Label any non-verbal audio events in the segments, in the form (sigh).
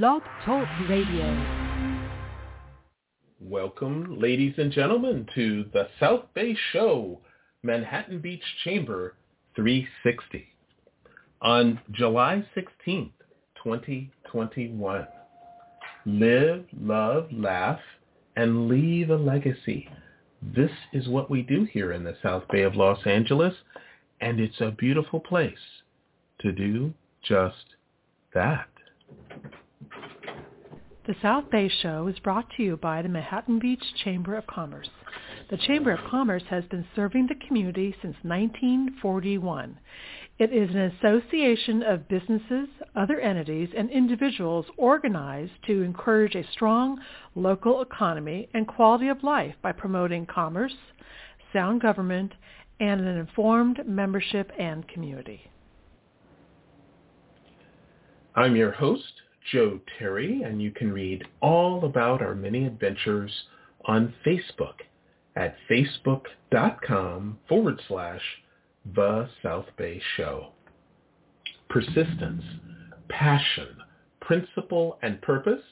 Blog Talk Radio. Welcome, ladies and gentlemen, to the South Bay Show, Manhattan Beach Chamber 360. On July 16th, 2021, live, love, laugh, and leave a legacy. This is what we do here in the South Bay of Los Angeles, and it's a beautiful place to do just that. The South Bay Show is brought to you by the Manhattan Beach Chamber of Commerce. The Chamber of Commerce has been serving the community since 1941. It is an association of businesses, other entities, and individuals organized to encourage a strong local economy and quality of life by promoting commerce, sound government, and an informed membership and community. I'm your host, Joe Terry, and you can read all about our many adventures on Facebook at facebook.com forward slash The South Bay Show. Persistence, passion, principle, and purpose.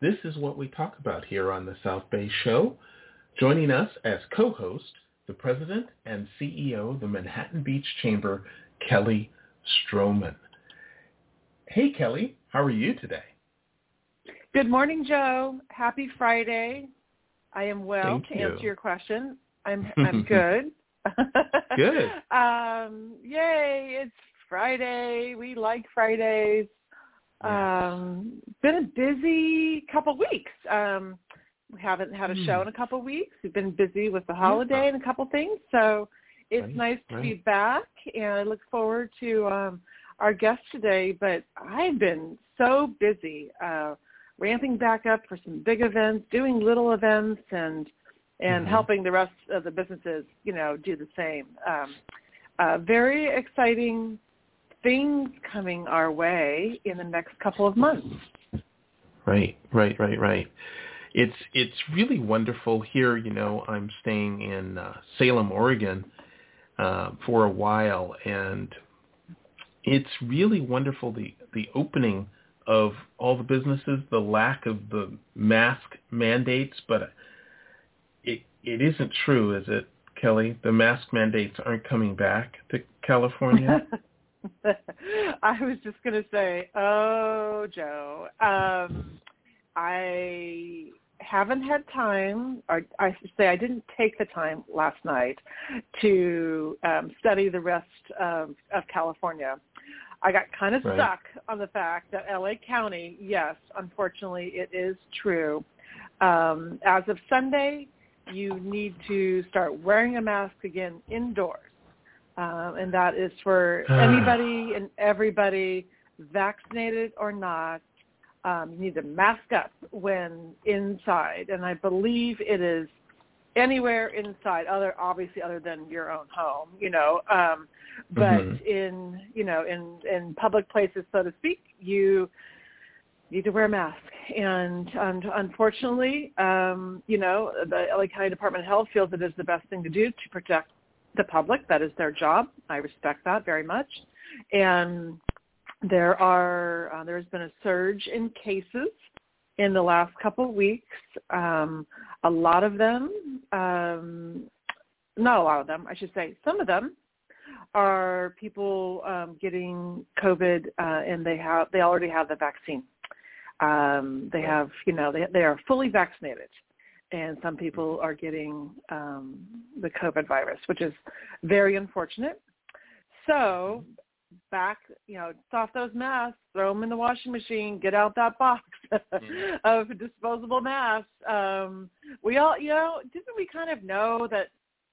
This is what we talk about here on the South Bay Show. Joining us as co-host, the president and CEO of the Manhattan Beach Chamber, Kelly Stroman. Hey, Kelly. How are you today? Good morning, Joe. Happy Friday. I am well Thank to you. answer your question. I'm (laughs) I'm good. Good. (laughs) um, yay, it's Friday. We like Fridays. Um, been a busy couple weeks. Um, we haven't had a show Hmm. in a couple weeks. We've been busy with the holiday and a couple things. So it's Right, nice to be back and I look forward to um our guest today, but I've been so busy uh, ramping back up for some big events, doing little events, and and Mhm. helping the rest of the businesses, you know, do the same. Um, uh, very exciting things coming our way in the next couple of months. Right, right, right, right. It's it's really wonderful here. You know, I'm staying in uh, Salem, Oregon, uh, for a while, and it's really wonderful the the opening of all the businesses, the lack of the mask mandates, but it it isn't true, is it, Kelly? The mask mandates aren't coming back to California. (laughs) I was just going to say, oh, Joe, um, I haven't had time, or I should say I didn't take the time last night to um, study the rest of, of California. I got kind of Right. stuck on the fact that LA County, yes, unfortunately it is true. Um, as of Sunday, you need to start wearing a mask again indoors. Um, and that is for (sighs) anybody and everybody, vaccinated or not. Um, you need to mask up when inside, and I believe it is anywhere inside, other obviously other than your own home, you know. Um, but Mhm. in you know in in public places, so to speak, you need to wear a mask. And, and unfortunately, um, you know, the LA County Department of Health feels it is the best thing to do to protect the public. That is their job. I respect that very much. And there are uh, there's been a surge in cases in the last couple of weeks. Um, a lot of them, um, not a lot of them, I should say, some of them are people um, getting COVID uh, and they have they already have the vaccine. Um, they have you know they they are fully vaccinated, and some people are getting um, the COVID virus, which is very unfortunate. So back, you know, off those masks, throw them in the washing machine, get out that box (laughs) of disposable masks. Um, we all, you know, didn't we kind of know that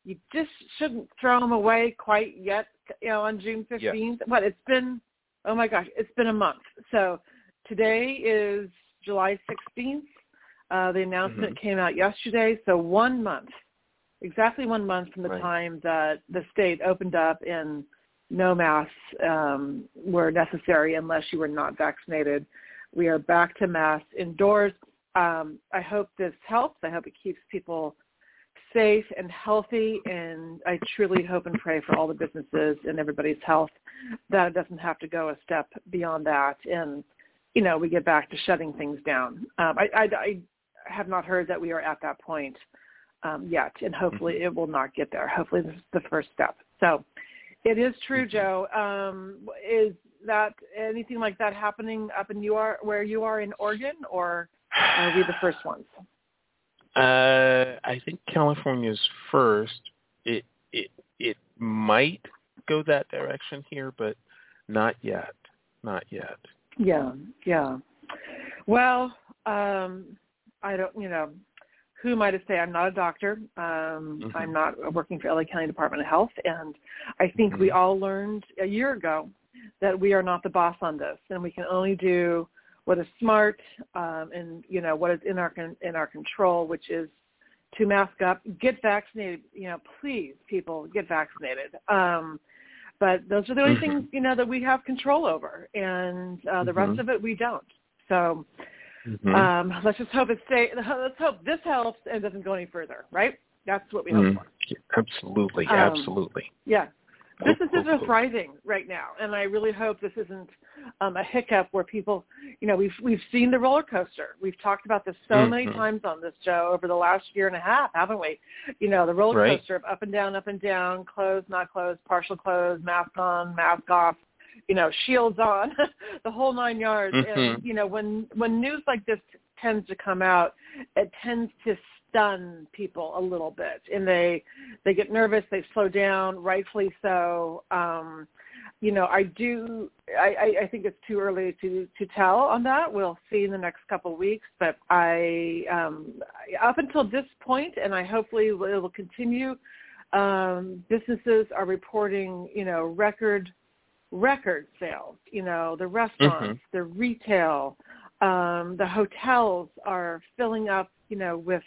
you just shouldn't throw them away quite yet, you know, on June 15th? But it's been, oh my gosh, it's been a month. So today is July 16th. Uh, the announcement came out yesterday, so one month, exactly one month from the Right. time that the state opened up and no masks um, were necessary unless you were not vaccinated. We are back to masks indoors. Um, I hope this helps. I hope it keeps people safe and healthy, and I truly hope and pray for all the businesses and everybody's health that it doesn't have to go a step beyond that. And you know, we get back to shutting things down. Um, I, I, I have not heard that we are at that point um, yet, and hopefully mm-hmm. it will not get there. Hopefully this is the first step. So it is true, mm-hmm. Joe. Um, is that anything like that happening up in you are where you are in Oregon, or are we the first ones? Uh, I think California's first. It it it might go that direction here, but not yet. Not yet. Yeah, yeah. Well, um, I don't, you know, who am I to say? I'm not a doctor. Um, mm-hmm. I'm not working for LA County Department of Health, and I think mm-hmm. we all learned a year ago that we are not the boss on this, and we can only do what is smart um, and you know what is in our con- in our control, which is to mask up, get vaccinated. You know, please, people, get vaccinated. Um, but those are the only mm-hmm. things you know that we have control over, and uh, the rest mm-hmm. of it we don't. So Mm-hmm. Um, let's just hope it stay. Let's hope this helps and doesn't go any further. Right? That's what we hope mm-hmm. for. Absolutely, um, absolutely. Yeah. Businesses are thriving right now, and I really hope this isn't um, a hiccup where people, you know, we've we've seen the roller coaster. We've talked about this so mm-hmm. many times on this show over the last year and a half, haven't we? You know, the roller coaster of up and down, up and down, closed, not closed, partial closed, mask on, mask off, you know, shields on, (laughs) the whole nine yards. Mm-hmm. And you know, when when news like this tends to come out, it tends to stun people a little bit, and they they get nervous, they slow down, rightfully so. Um, you know, I do. I, I think it's too early to to tell on that. We'll see in the next couple of weeks. But I, um, up until this point, and I hopefully it will continue. Um, businesses are reporting, you know, record record sales. You know, the restaurants, mm-hmm. the retail, um, the hotels are filling up. You know, with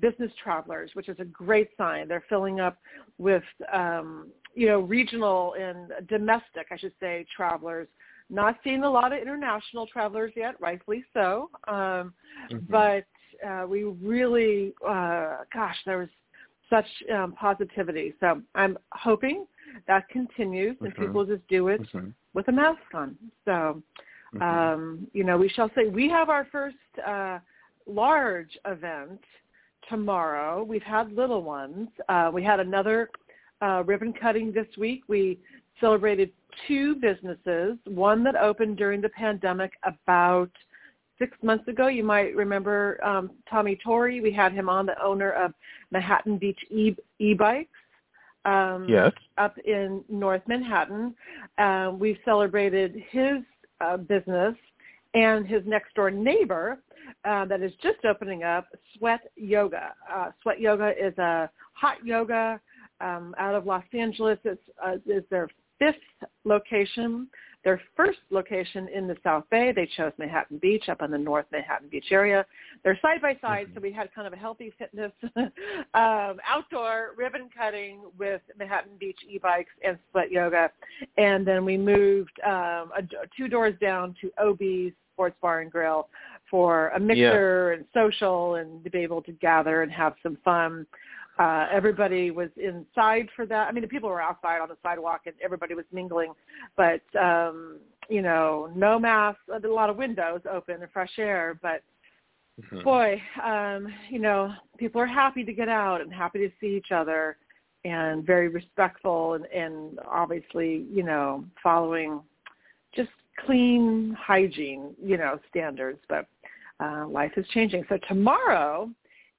business travelers, which is a great sign. They're filling up with um, you know regional and domestic, I should say, travelers. Not seeing a lot of international travelers yet, rightfully so. Um, mm-hmm. But uh, we really, uh, gosh, there was such um, positivity. So I'm hoping that continues and people just do it mm-hmm. with a mask on. So, mm-hmm. um, you know, we shall say we have our first uh, large event tomorrow. We've had little ones. Uh, we had another uh, ribbon cutting this week. We celebrated two businesses, one that opened during the pandemic about six months ago. You might remember um, Tommy Torrey. We had him on, the owner of Manhattan Beach e- e-bikes um, yes. up in North Manhattan. Uh, we celebrated his uh, business and his next door neighbor uh, that is just opening up, Sweat Yoga. Uh, Sweat Yoga is a hot yoga um, out of Los Angeles. It's uh, is their fifth location. Their first location in the South Bay, they chose Manhattan Beach up on the North Manhattan Beach area. They're side by side, mm-hmm. so we had kind of a healthy fitness (laughs) um, outdoor ribbon cutting with Manhattan Beach e-bikes and Sweat Yoga, and then we moved um, a, two doors down to OB's Sports Bar and Grill for a mixer yeah. and social and to be able to gather and have some fun. Uh, everybody was inside for that. I mean, the people were outside on the sidewalk and everybody was mingling, but um, you know, no masks. A lot of windows open and fresh air, but mm-hmm. boy, um, you know, people are happy to get out and happy to see each other, and very respectful and, and obviously, you know, following just clean hygiene, you know, standards. But uh, life is changing. So tomorrow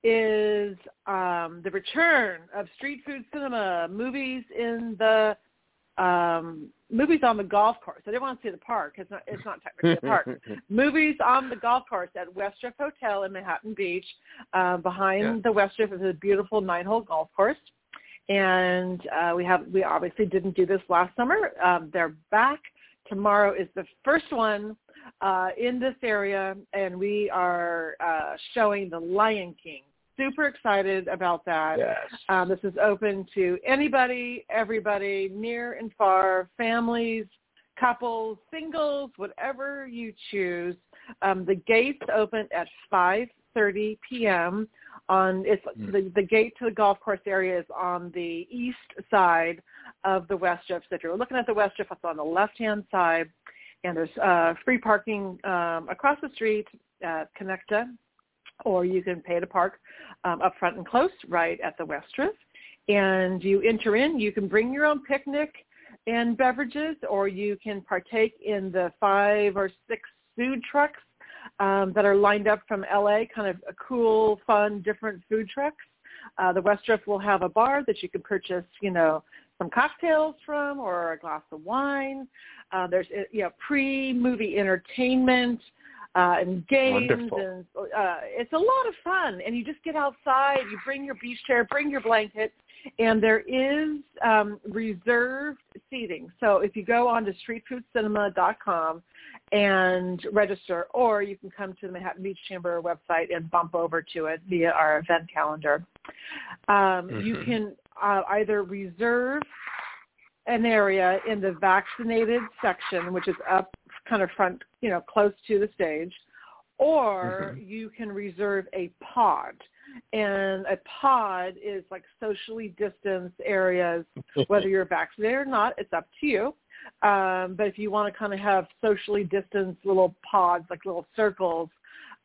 is um, the return of street food cinema, movies in the um, movies on the golf course. I didn't want to say the park. It's not. It's not technically a park. (laughs) movies on the golf course at Westdrift Hotel in Manhattan Beach. Uh, behind yeah. the Westdrift is a beautiful nine-hole golf course, and uh, we have. We obviously didn't do this last summer. Um, they're back. Tomorrow is the first one uh, in this area, and we are uh, showing The Lion King super excited about that. Yes. Um, this is open to anybody, everybody, near and far, families, couples, singles, whatever you choose. Um, the gates open at 5:30 p.m. On it's mm. the, the gate to the golf course area is on the east side of the Westdrift. So if you're looking at the Westdrift, it's on the left-hand side. and there's uh, free parking um, across the street at Kinecta, or you can pay to park um, up front and close right at the Westra. And you enter in. You can bring your own picnic and beverages, or you can partake in the five or six food trucks um, that are lined up from LA, kind of a cool, fun, different food trucks. Uh, the Westra will have a bar that you can purchase, you know, some cocktails from or a glass of wine. Uh, there's uh, you know pre-movie entertainment uh, and games, Wonderful. and uh, it's a lot of fun. And you just get outside, you bring your beach chair, bring your blanket, and there is um, reserved seating. So if you go on to streetfoodcinema.com and register, or you can come to the Manhattan Beach Chamber website and bump over to it via our event calendar. Um, You Mhm. can uh, either reserve an area in the vaccinated section, which is up kind of front, you know, close to the stage, or Mhm. you can reserve a pod. And a pod is like socially distanced areas, whether (laughs) you're vaccinated or not, it's up to you. Um, but if you want to kind of have socially distanced little pods, like little circles,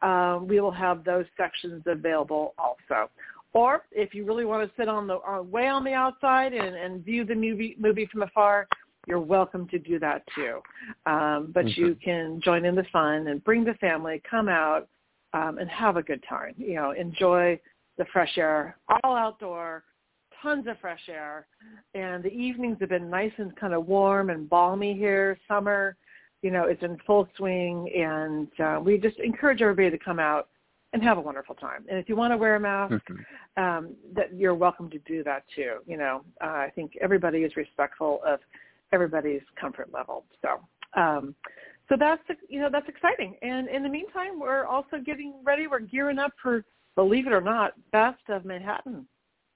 um, we will have those sections available also. Or if you really want to sit on the uh, way on the outside and, and view the movie movie from afar, you're welcome to do that too. Um, but you can join in the fun and bring the family, come out um, and have a good time. You know, enjoy the fresh air, all outdoor, tons of fresh air, and the evenings have been nice and kind of warm and balmy here. Summer, you know, is in full swing, and uh, we just encourage everybody to come out and have a wonderful time. And if you want to wear a mask, um, that you're welcome to do that too. You know, uh, I think everybody is respectful of everybody's comfort level. So, um, so that's you know that's exciting. And in the meantime, we're also getting ready. We're gearing up for, believe it or not, Best of Manhattan.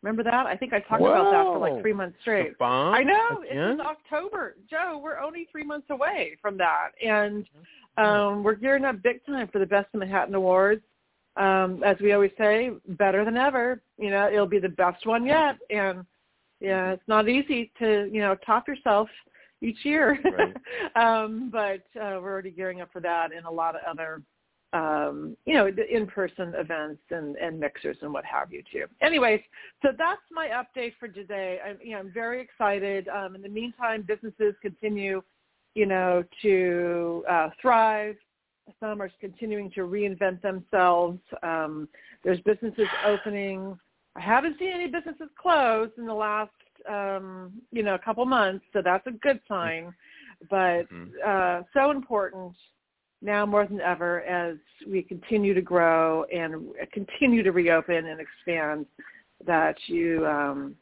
Remember that? I think I talked about that for like three months straight. I know. again? It's October. Joe, we're only three months away from that. And um, we're gearing up big time for the Best of Manhattan Awards. Um, as we always say, better than ever. You know, it'll be the best one yet. And yeah, it's not easy to, you know, top yourself each year. Right. (laughs) um, but uh, we're already gearing up for that and a lot of other um, you know, in-person events and, and mixers and what have you too. Anyways, so that's my update for today. I'm, you know, I'm very excited. Um, in the meantime, businesses continue, you know, to uh, thrive. Some are continuing to reinvent themselves. Um, there's businesses opening. I haven't seen any businesses close in the last, um, you know, a couple months, so that's a good sign. But Mhm. uh, so important now more than ever as we continue to grow and continue to reopen and expand that you um,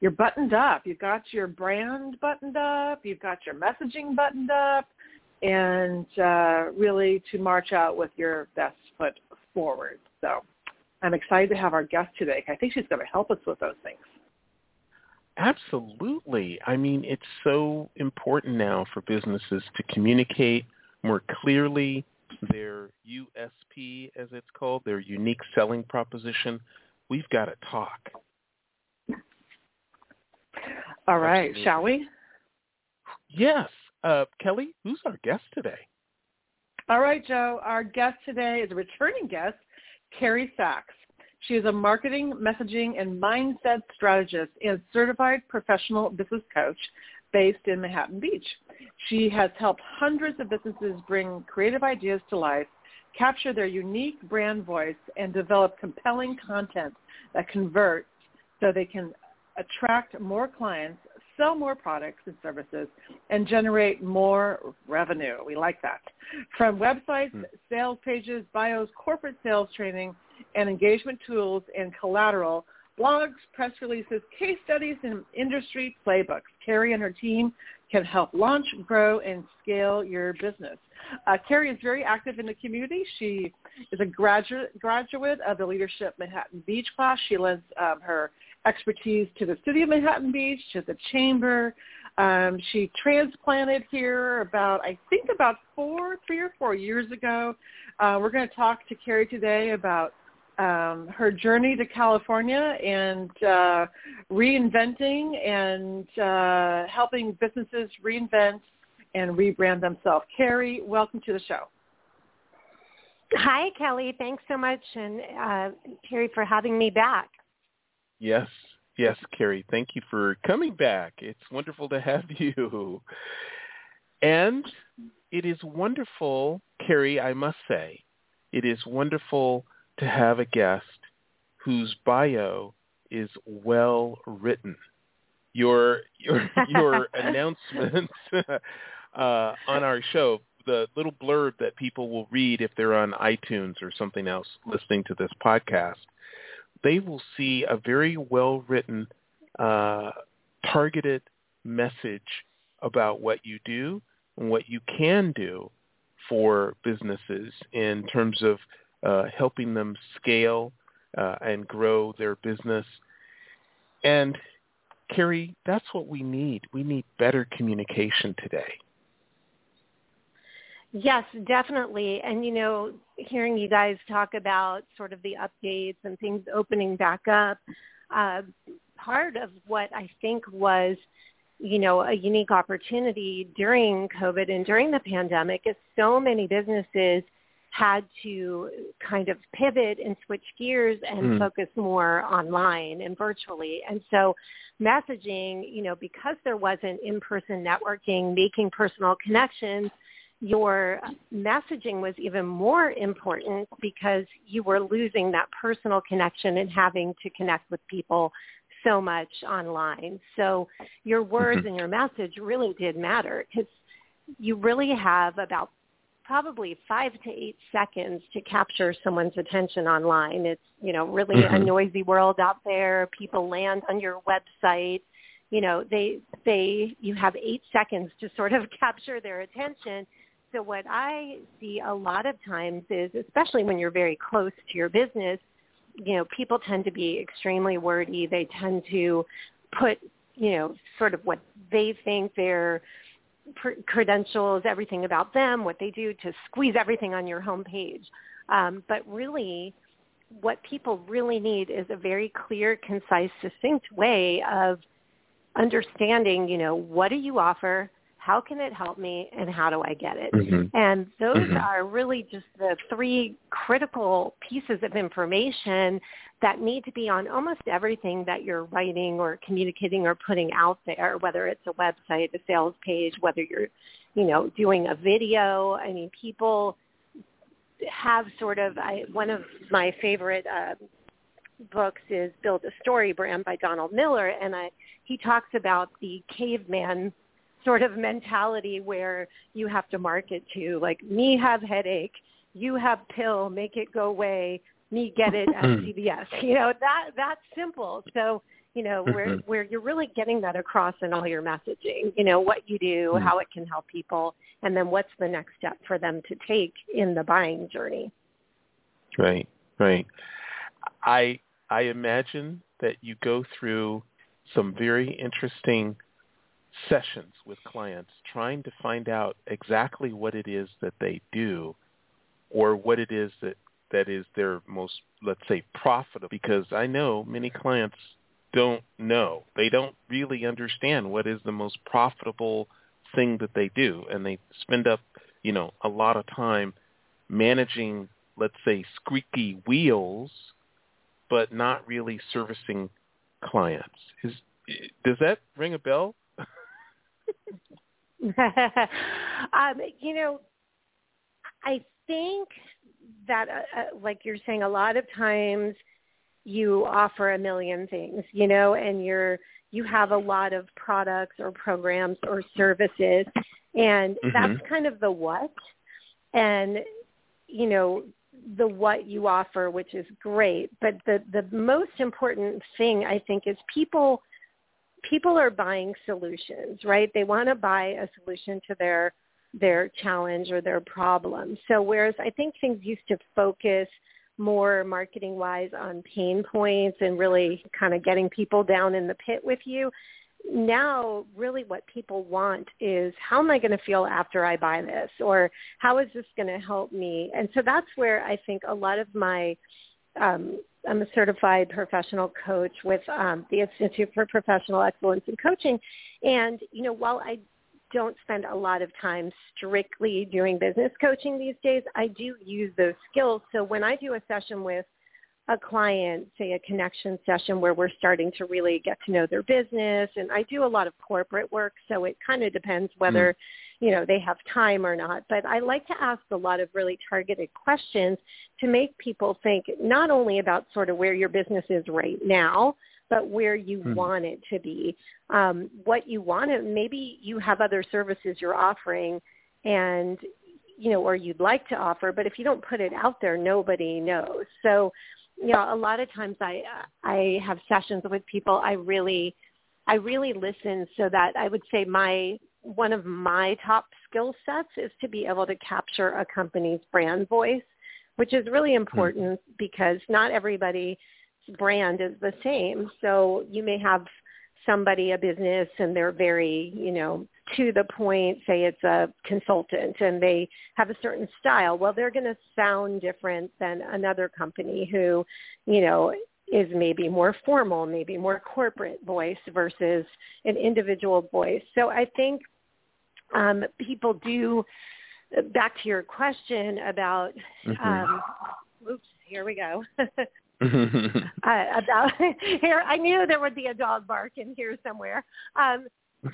you're buttoned up. You've got your brand buttoned up. You've got your messaging buttoned up, and uh, really to march out with your best foot forward. So I'm excited to have our guest today. I think she's going to help us with those things. Absolutely. I mean, it's so important now for businesses to communicate more clearly their USP, as it's called, their unique selling proposition. We've got to talk. All right, Absolutely. shall we? Yes. Uh, Kelly, who's our guest today? All right, Joe. Our guest today is a returning guest, Carrie Saks. She is a marketing, messaging, and mindset strategist and certified professional business coach based in Manhattan Beach. She has helped hundreds of businesses bring creative ideas to life, capture their unique brand voice, and develop compelling content that converts so they can attract more clients, sell more products and services, and generate more revenue. We like that. From websites, Hmm. sales pages, bios, corporate sales training, and engagement tools and collateral, blogs, press releases, case studies, and industry playbooks. Carrie and her team can help launch, grow, and scale your business. Uh, Carrie is very active in the community. She is a graduate graduate of the Leadership Manhattan Beach class. She lends um, her expertise to the city of Manhattan Beach, to the chamber. Um, she transplanted here about, I think, about four, three or four years ago. Uh, we're going to talk to Carrie today about um, her journey to California and uh, reinventing and uh, helping businesses reinvent and rebrand themselves. Carrie, welcome to the show. Hi, Kelly. Thanks so much, and uh, Carrie for having me back. Yes, yes, Carrie. Thank you for coming back. It's wonderful to have (laughs) you. And it is wonderful, Carrie, I must say, it is wonderful to have a guest whose bio is well written. Your your (laughs) your announcements (laughs) uh, on our show, the little blurb that people will read if they're on iTunes or something else listening to this podcast, they will see a very well written, uh, targeted message about what you do and what you can do for businesses in terms of uh, helping them scale uh, and grow their business. And Carrie, that's what we need. We need better communication today. Yes, definitely. And you know, hearing you guys talk about sort of the updates and things opening back up, uh, part of what I think was, you know, a unique opportunity during COVID and during the pandemic is so many businesses had to kind of pivot and switch gears and mm. focus more online and virtually. And so messaging, you know, because there wasn't in-person networking, making personal connections, your messaging was even more important because you were losing that personal connection and having to connect with people so much online. So your words mm-hmm. and your message really did matter because you really have about probably five to eight seconds to capture someone's attention online. It's, you know, really mm-hmm. a noisy world out there. People land on your website. You know, they, they, you have eight seconds to sort of (laughs) capture their attention. So what I see a lot of times is, especially when you're very close to your business, you know, people tend to be extremely wordy. They tend to put, you know, sort of what they think their credentials, everything about them, what they do to squeeze everything on your homepage. Um, but really, what people really need is a very clear, concise, succinct way of understanding, you know, what do you offer? How can it help me and how do I get it? Mm-hmm. And those mm-hmm. are really just the three critical pieces of information that need to be on almost everything that you're writing or communicating or putting out there, whether it's a website, a sales page, whether you're, you know, doing a video. I mean, people have sort of, I, one of my favorite uh, books is Build a Story Brand by Donald Miller, and I, he talks about the caveman sort of mentality where you have to market to like me have headache, you have pill, make it go away, me get it at CVS. You know, that that's simple. So, you know, where mm-hmm. where you're really getting that across in all your messaging, you know, what you do, mm-hmm. how it can help people, and then what's the next step for them to take in the buying journey. Right, right. I I imagine that you go through some very interesting sessions with clients trying to find out exactly what it is that they do or what it is that that is their most let's say profitable because I know many clients don't know. They don't really understand what is the most profitable thing that they do and they spend up, you know, a lot of time managing let's say squeaky wheels but not really servicing clients. Is does that ring a bell? (laughs) um, you know, I think that, uh, uh, like you're saying, a lot of times you offer a million things, you know, and you're you have a lot of products or programs or services, and mm-hmm. that's kind of the what, and you know the what you offer, which is great. But the the most important thing I think is people people are buying solutions, right? They want to buy a solution to their their challenge or their problem. So whereas I think things used to focus more marketing wise on pain points and really kind of getting people down in the pit with you, now really what people want is how am I going to feel after I buy this or how is this going to help me? And so that's where I think a lot of my um, I'm a certified professional coach with um, the Institute for Professional Excellence in Coaching. And, you know, while I don't spend a lot of time strictly doing business coaching these days. I do use those skills. So when I do a session with a client, say a connection session where we're starting to really get to know their business, and I do a lot of corporate work, so it kind of depends whether, mm. You know, they have time or not. But I like to ask a lot of really targeted questions to make people think not only about sort of where your business is right now, but where you mm-hmm. want it to be. Um, what you want to, maybe you have other services you're offering and, you know, or you'd like to offer, but if you don't put it out there, nobody knows. So, you know, a lot of times I, I have sessions with people. I really, I really listen so that I would say my, one of my top skill sets is to be able to capture a company's brand voice, which is really hmm. important mm-hmm. because not everybody's brand is the same. So you may have somebody, a business, and they're very, you know, to the point, say it's a consultant and they have a certain style. Well, they're going to sound different than another company who, you know, is maybe more formal, maybe more corporate voice versus an individual voice. So I think um, people do, back to your question about, mm-hmm. um, oops, here we go. (laughs) uh, about (laughs) here. I knew there would be a dog bark in here somewhere. Um, (laughs)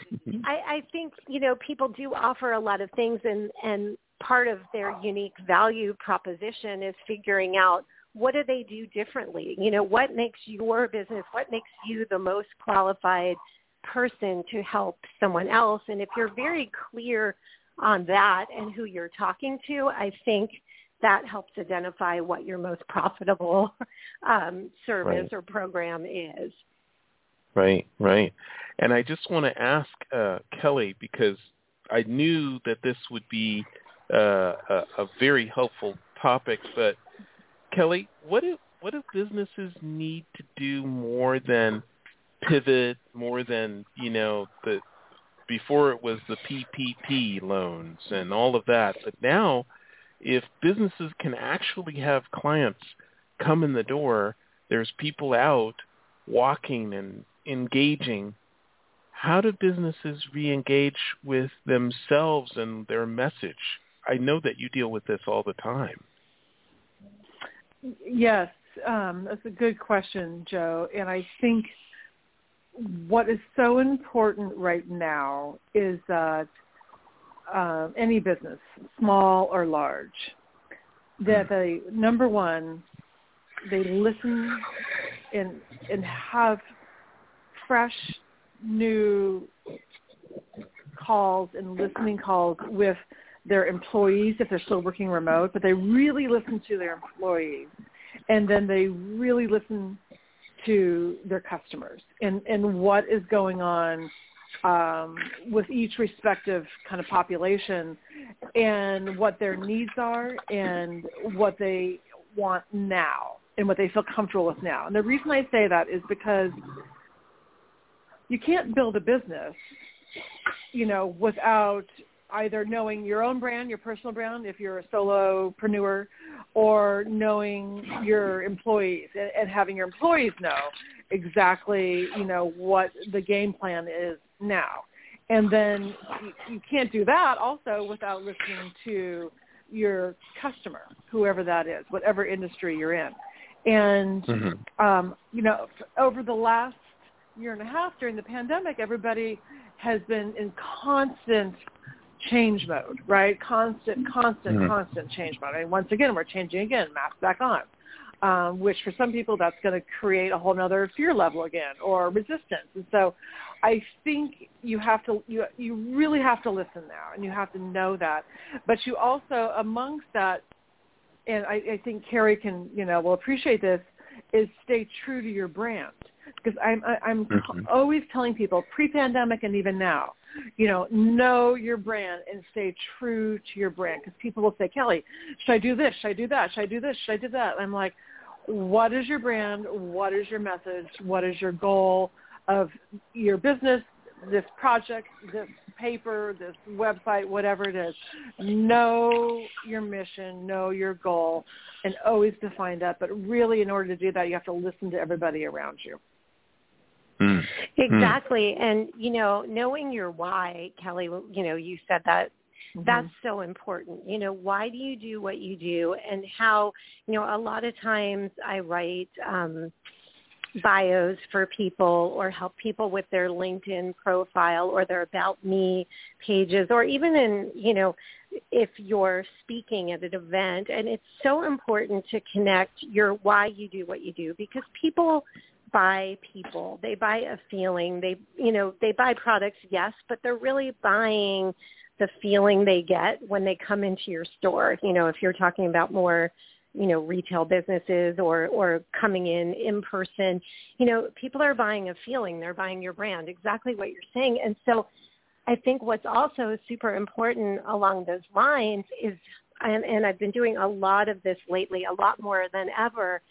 I, I think you know people do offer a lot of things, and and part of their unique value proposition is figuring out what do they do differently. You know, what makes your business, what makes you the most qualified person to help someone else, and if you're very clear on that and who you're talking to, I think that helps identify what your most profitable (laughs) um, service right. or program is. Right, right. And I just want to ask uh, Kelly because I knew that this would be uh, a, a very helpful topic. But Kelly, what do what do businesses need to do more than pivot, more than you know the before it was the PPP loans and all of that, but now if businesses can actually have clients come in the door, there's people out walking and engaging, how do businesses re-engage with themselves and their message? I know that you deal with this all the time. Yes, um, that's a good question, Joe. And I think what is so important right now is that uh, any business, small or large, that hmm. they number one, they listen and and have fresh, new calls and listening calls with their employees if they're still working remote, but they really listen to their employees, and then they really listen to their customers and and what is going on um, with each respective kind of population and what their needs are and what they want now and what they feel comfortable with now. And the reason I say that is because you can't build a business, you know, without either knowing your own brand, your personal brand, if you're a solopreneur, or knowing your employees and, and having your employees know exactly, you know, what the game plan is now. And then you, you can't do that also without listening to your customer, whoever that is, whatever industry you're in. And, mm-hmm. um, you know, over the last year and a half during the pandemic, everybody has been in constant change mode, right? Constant, constant, mm-hmm. constant change mode. I And once again, we're changing again, mask back on um, which for some people that's going to create a whole other fear level again or resistance. And so I think you have to, you, you really have to listen now and you have to know that. But you also, amongst that, and I, I think Carrie can, you know, will appreciate this, is stay true to your brand. Because I'm, I, I'm mm-hmm. always telling people, pre-pandemic and even now, you know, know your brand and stay true to your brand. Because people will say, Kelly, should I do this? Should I do that? Should I do this? Should I do that? And I'm like, what is your brand? What is your message? What is your goal of your business, this project, this paper, this website, whatever it is? Know your mission, know your goal, and always define that. But really, in order to do that, you have to listen to everybody around you. Mm. Exactly. Mm. And, you know, knowing your why, Kelly, you know, you said that mm-hmm. that's so important. You know, why do you do what you do and how, you know, a lot of times I write um bios for people or help people with their LinkedIn profile or their about me pages or even in, you know, if you're speaking at an event and it's so important to connect your why you do what you do because people buy people. They buy a feeling. They, you know, they buy products, yes, but they're really buying the feeling they get when they come into your store. You know, if you're talking about more, you know, retail businesses or or coming in in person, you know, people are buying a feeling. They're buying your brand, exactly what you're saying. And so I think what's also super important along those lines is and, and I've been doing a lot of this lately, a lot more than ever,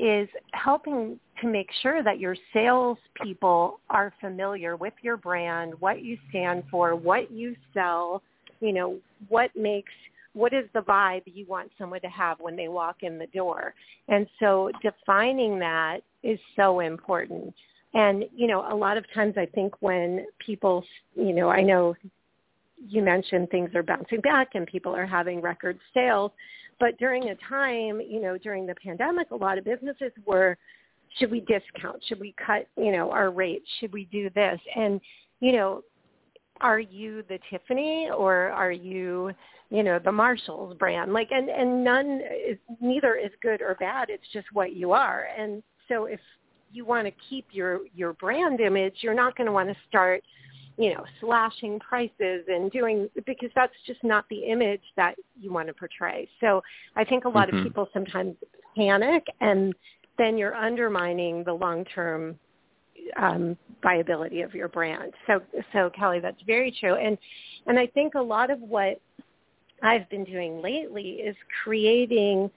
is helping to make sure that your salespeople are familiar with your brand, what you stand for, what you sell, you know, what makes what is the vibe you want someone to have when they walk in the door. And so defining that is so important. And, you know, a lot of times I think when people, you know, I know you mentioned things are bouncing back and people are having record sales. But during a time, you know, during the pandemic, a lot of businesses were, should we discount? Should we cut, you know, our rates? Should we do this? And, you know, are you the Tiffany or are you, you know, the Marshalls brand? Like, and, and none is, neither is good or bad. It's just what you are. And so if you want to keep your, your brand image, you're not going to want to start – you know, slashing prices and doing because that's just not the image that you want to portray. So I think a lot mm-hmm. of people sometimes panic and then you're undermining the long-term um, viability of your brand. So, so Kelly, that's very true. And, and I think a lot of what I've been doing lately is creating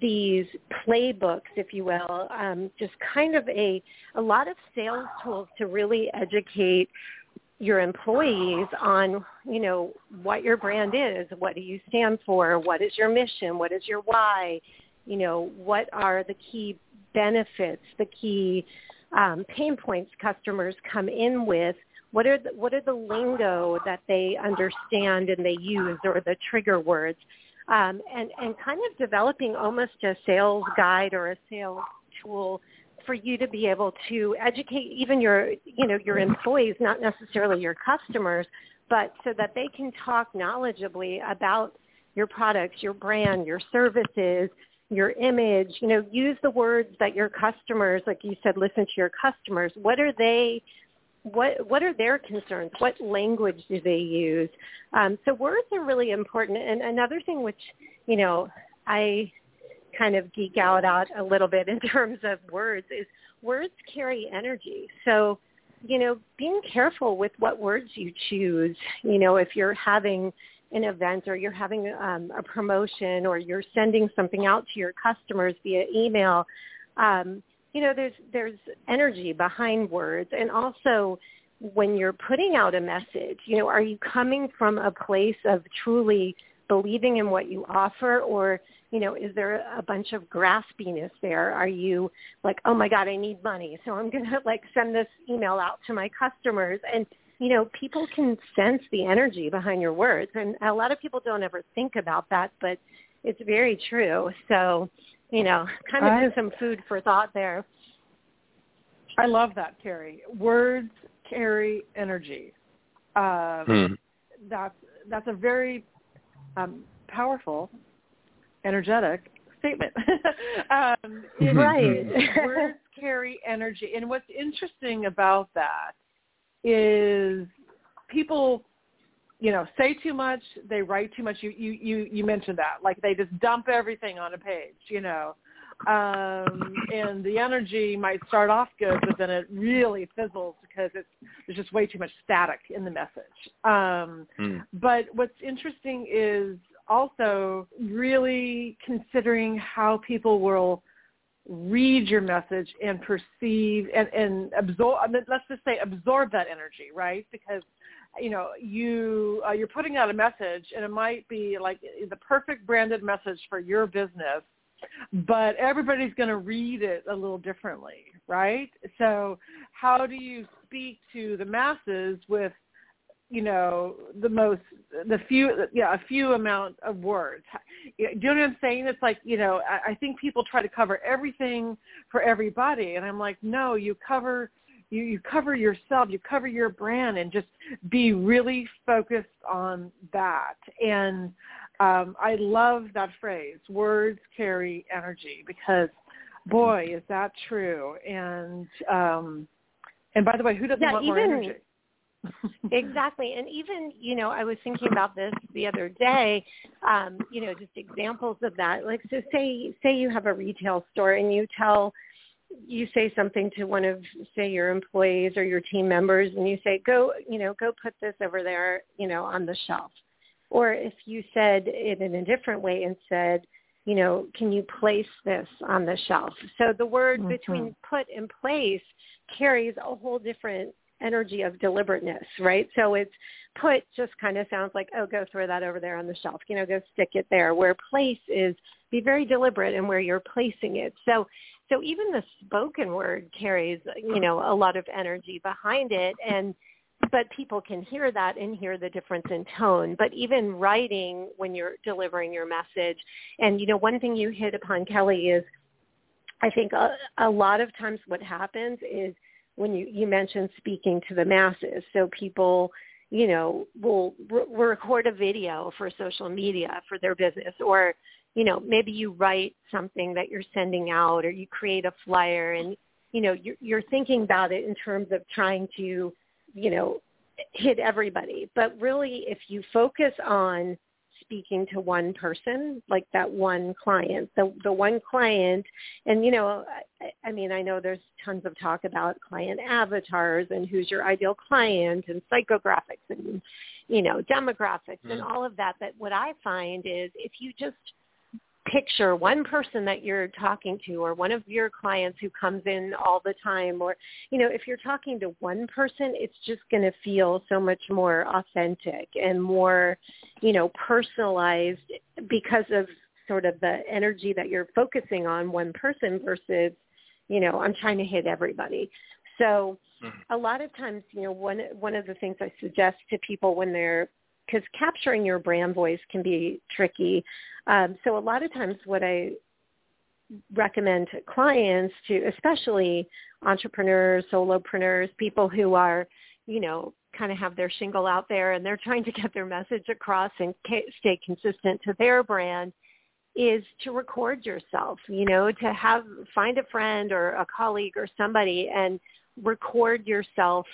these playbooks, if you will, um, just kind of a, a lot of sales tools to really educate your employees on, you know, what your brand is, what do you stand for, what is your mission, what is your why, you know, what are the key benefits, the key um, pain points customers come in with, what are the, what are the lingo that they understand and they use or the trigger words, um, and and kind of developing almost a sales guide or a sales tool for you to be able to educate even your, you know, your employees, not necessarily your customers, but so that they can talk knowledgeably about your products, your brand, your services, your image, you know, use the words that your customers, like you said, listen to your customers. What are they, what, what are their concerns? What language do they use? Um, so words are really important. And another thing which, you know, I kind of geek out at a little bit in (laughs) terms of words is words carry energy. So, you know, being careful with what words you choose. You know, if you're having an event or you're having um, a promotion or you're sending something out to your customers via email, um, you know, there's there's energy behind words, and also when you're putting out a message, you know, are you coming from a place of truly believing in what you offer or you know, is there a bunch of graspiness there? Are you like, oh my God, I need money, so I'm gonna (laughs) like send this email out to my customers? And you know, people can sense the energy behind your words, and a lot of people don't ever think about that, but it's very true. So, you know, (laughs) kind of some food for thought there. I love that, Carrie. Words carry energy. Um, hmm. That's that's a very um, powerful energetic statement. (laughs) um, right. (laughs) words carry energy. And what's interesting about that is people, you know, say too much, they write too much. You, you, you, you mentioned that. Like they just dump everything on a page, you know. Um, and the energy might start off good, but then it really fizzles because it's there's just way too much static in the message. Um, mm. But what's interesting is also really considering how people will read your message and perceive and, and absorb let's just say absorb that energy right because you know you uh, you're putting out a message and it might be like the perfect branded message for your business but everybody's going to read it a little differently, right? So how do you speak to the masses with you know the most the few yeah a few amount of words. Do you know what i'm saying? It's like you know I, I think people try to cover everything for everybody and i'm like no you cover you you cover yourself you cover your brand and just be really focused on that. And um i love that phrase words carry energy because boy is that true. And um and by the way who doesn't yeah, want even, more energy exactly. And even you know i was thinking about this the other day um you know just examples of that. Like so say say you have a retail store and you tell you say something to one of say your employees or your team members and you say go you know go put this over there you know on the shelf. Or if you said it in a different way and said you know can you place this on the shelf? So the word mm-hmm. between put and place carries a whole different energy of deliberateness, right? So it's put just kind of sounds like, oh, go throw that over there on the shelf, you know, go stick it there. Where place is be very deliberate in where you're placing it. So so even the spoken word carries, you know, a lot of energy behind it and but people can hear that and hear the difference in tone. But even writing when you're delivering your message, and you know, one thing you hit upon, Kelly, is I think a, a lot of times what happens is when you you mentioned speaking to the masses. So people you know will re- record a video for social media for their business or you know maybe you write something that you're sending out or you create a flyer and you know you're, you're thinking about it in terms of trying to you know hit everybody. But really if you focus on speaking to one person, like that one client, the the one client, and you know, I, I mean, I know there's tons of talk about client avatars and who's your ideal client and psychographics and you know demographics mm. and all of that. But what I find is if you just picture one person that you're talking to or one of your clients who comes in all the time or you know if you're talking to one person it's just going to feel so much more authentic and more you know personalized because of sort of the energy that you're focusing on one person versus you know I'm trying to hit everybody so mm-hmm. a lot of times you know one one of the things I suggest to people when they're because capturing your brand voice can be tricky. Um, so a lot of times what I recommend to clients to, especially entrepreneurs, solopreneurs, people who are, you know, kind of have their shingle out there and they're trying to get their message across and stay consistent to their brand is to record yourself, you know, to have find a friend or a colleague or somebody and record yourself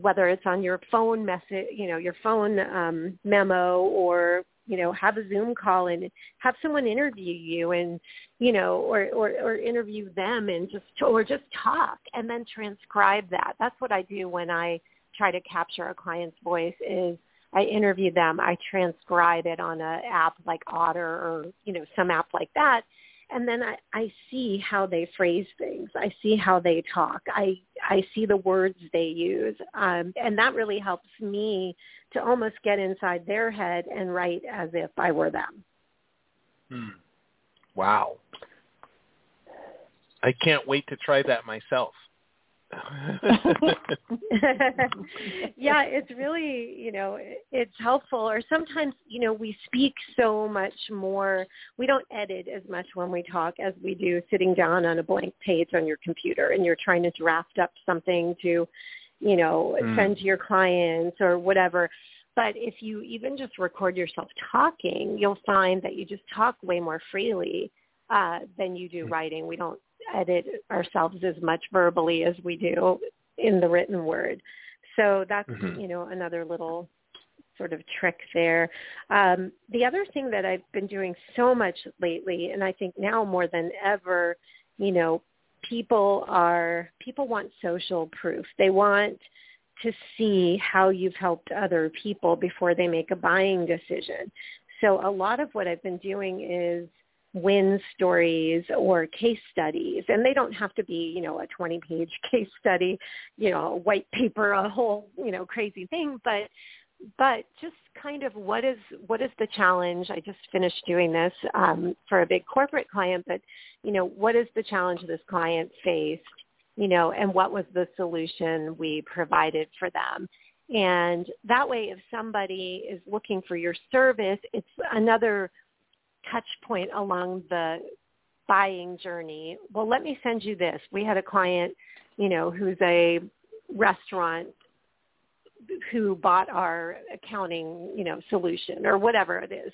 whether it's on your phone message, you know, your phone um, memo or, you know, have a Zoom call and have someone interview you and, you know, or, or, or interview them and just, or just talk and then transcribe that. That's what I do when I try to capture a client's voice is I interview them, I transcribe it on an app like Otter or, you know, some app like that and then I, I see how they phrase things. I see how they talk. I I see the words they use, um, and that really helps me to almost get inside their head and write as if I were them. Hmm. Wow! I can't wait to try that myself. (laughs) yeah, it's really, you know, it's helpful. Or sometimes, you know, we speak so much more. We don't edit as much when we talk as we do sitting down on a blank page on your computer and you're trying to draft up something to, you know, mm. send to your clients or whatever. But if you even just record yourself talking, you'll find that you just talk way more freely uh, than you do hmm. writing. We don't edit ourselves as much verbally as we do in the written word. So that's, mm-hmm. you know, another little sort of trick there. Um, the other thing that I've been doing so much lately, and I think now more than ever, you know, people are, people want social proof. They want to see how you've helped other people before they make a buying decision. So a lot of what I've been doing is win stories or case studies and they don't have to be you know a 20 page (laughs) case study you know a white paper a whole you know crazy thing but but just kind of what is what is the challenge? I just finished doing this um, for a big corporate client, but you know, what is the challenge this client faced? You know, and what was the solution we provided for them? And that way, if somebody is looking for your service, it's another touch point along the buying journey. Well, let me send you this. We had a client, you know, who's a restaurant who bought our accounting, you know, solution or whatever it is.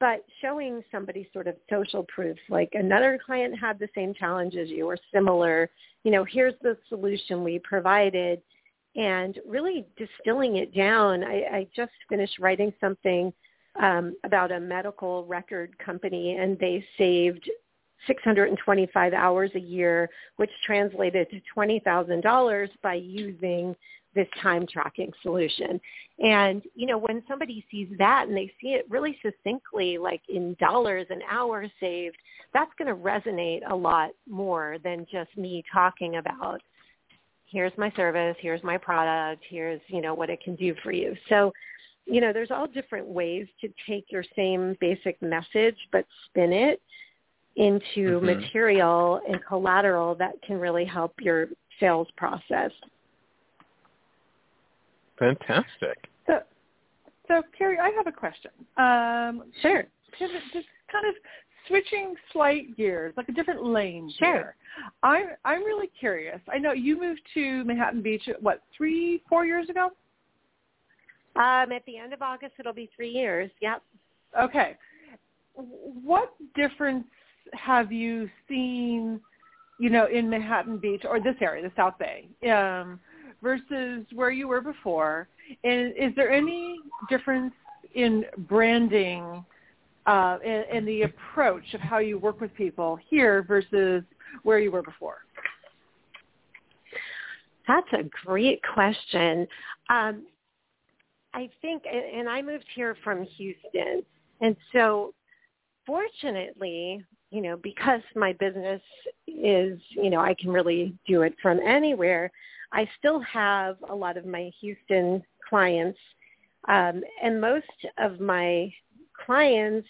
But showing somebody sort of social proof, like another client had the same challenge as you or similar, you know, here's the solution we provided and really distilling it down. I, I just finished writing something um, about a medical record company and they saved 625 hours a year, which translated to $20,000 by using this time tracking solution. And, you know, when somebody sees that and they see it really succinctly, like in dollars an hour saved, that's going to resonate a lot more than just me talking about, here's my service, here's my product, here's, you know, what it can do for you. So, you know, there's all different ways to take your same basic message, but spin it into mm-hmm. material and collateral that can really help your sales process. Fantastic. So, so Carrie, I have a question. Um, sure. Pivot, just kind of switching slight gears, like a different lane sure. here. I'm I'm really curious. I know you moved to Manhattan Beach what three four years ago. Um, at the end of August, it'll be three years. Yep. Okay. What difference have you seen, you know, in Manhattan Beach or this area, the South Bay, um, versus where you were before? And is there any difference in branding uh, and, and the approach of how you work with people here versus where you were before? That's a great question. Um, I think, and I moved here from Houston, and so fortunately, you know, because my business is, you know, I can really do it from anywhere, I still have a lot of my Houston clients. Um, and most of my clients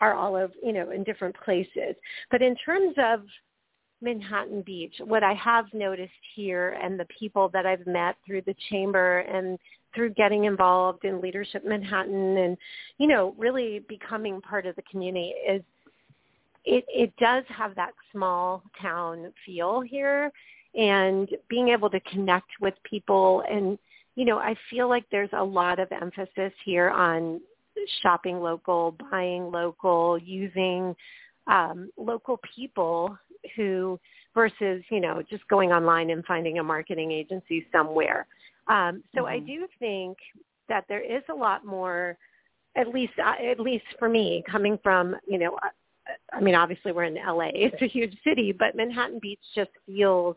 are all of, you know, in different places. But in terms of Manhattan Beach, what I have noticed here and the people that I've met through the chamber and through getting involved in Leadership Manhattan and, you know, really becoming part of the community is it, it does have that small town feel here and being able to connect with people and you know i feel like there's a lot of emphasis here on shopping local buying local using um, local people who versus you know just going online and finding a marketing agency somewhere um, so mm-hmm. i do think that there is a lot more at least uh, at least for me coming from you know I mean, obviously we're in LA. (laughs) It's a huge city, but Manhattan Beach just feels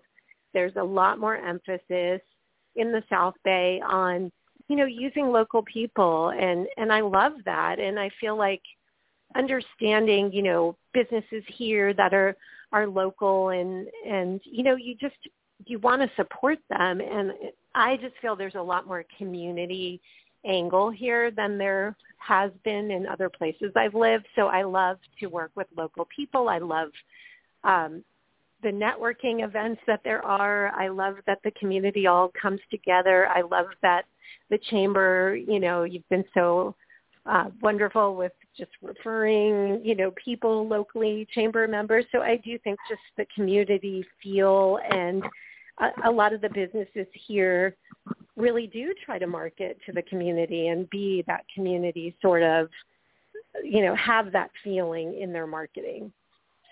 there's a lot more emphasis in the South Bay on, you know, using local people and and I love that and I feel like understanding, you know, businesses here that are are local and and you know, you just you want to support them and I just feel there's a lot more community angle here than there has been in other places I've lived. So I love to work with local people. I love um, the networking events that there are. I love that the community all comes together. I love that the chamber, you know, you've been so uh, wonderful with just referring, you know, people locally, chamber members. So I do think just the community feel and a, a lot of the businesses here really do try to market to the community and be that community sort of, you know, have that feeling in their marketing.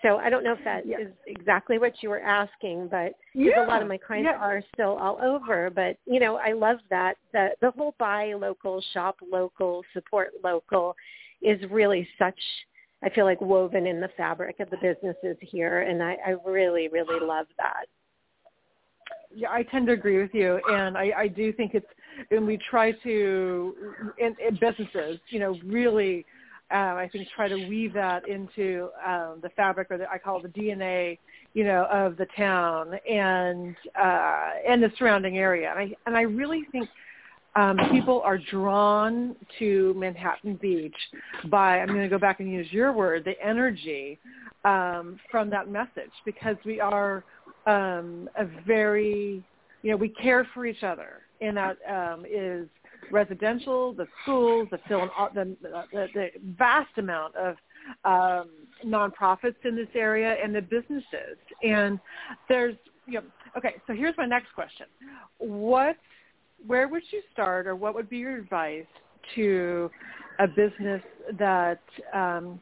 So I don't know if that yeah. is exactly what you were asking, but yeah. a lot of my clients yeah. are still all over. But you know, I love that the the whole buy local, shop local, support local is really such. I feel like woven in the fabric of the businesses here, and I, I really, really love that yeah, I tend to agree with you, and I, I do think it's, and we try to, in, in businesses, you know, really, uh, I think try to weave that into um, the fabric, or the, I call it the DNA, you know, of the town and uh, and the surrounding area. And I and I really think um, people are drawn to Manhattan Beach by, I'm going to go back and use your word, the energy um, from that message because we are um, a very, you know, we care for each other. And that um, is residential, the schools, the film, the, the, the vast amount of um, nonprofits in this area and the businesses. And there's, you know, okay, so here's my next question. What, where would you start or what would be your advice to a business that um,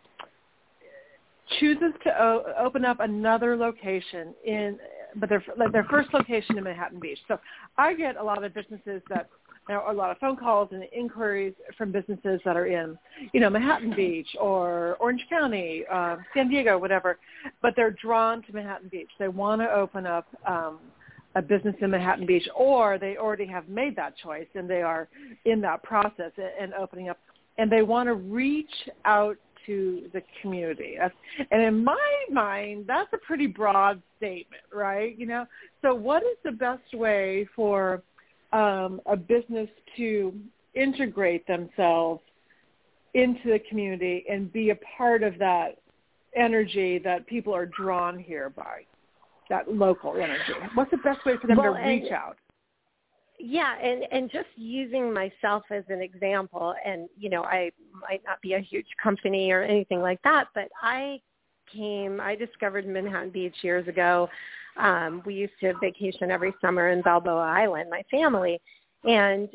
chooses to o- open up another location in, but their like their first location in Manhattan Beach. So I get a lot of businesses that there are a lot of phone calls and inquiries from businesses that are in, you know, Manhattan Beach or Orange County, uh, San Diego, whatever, but they're drawn to Manhattan Beach. They want to open up um, a business in Manhattan Beach, or they already have made that choice and they are in that process and opening up, and they want to reach out to the community. And in my mind, that's a pretty broad statement, right? You know, so what is the best way for um, a business to integrate themselves into the community and be a part of that energy that people are drawn here by, that local energy? What's the best way for them well, to reach out? Yeah, and and just using myself as an example, and you know, I might not be a huge company or anything like that, but I came, I discovered Manhattan Beach years ago um, we used to vacation every summer in Balboa Island, my family, and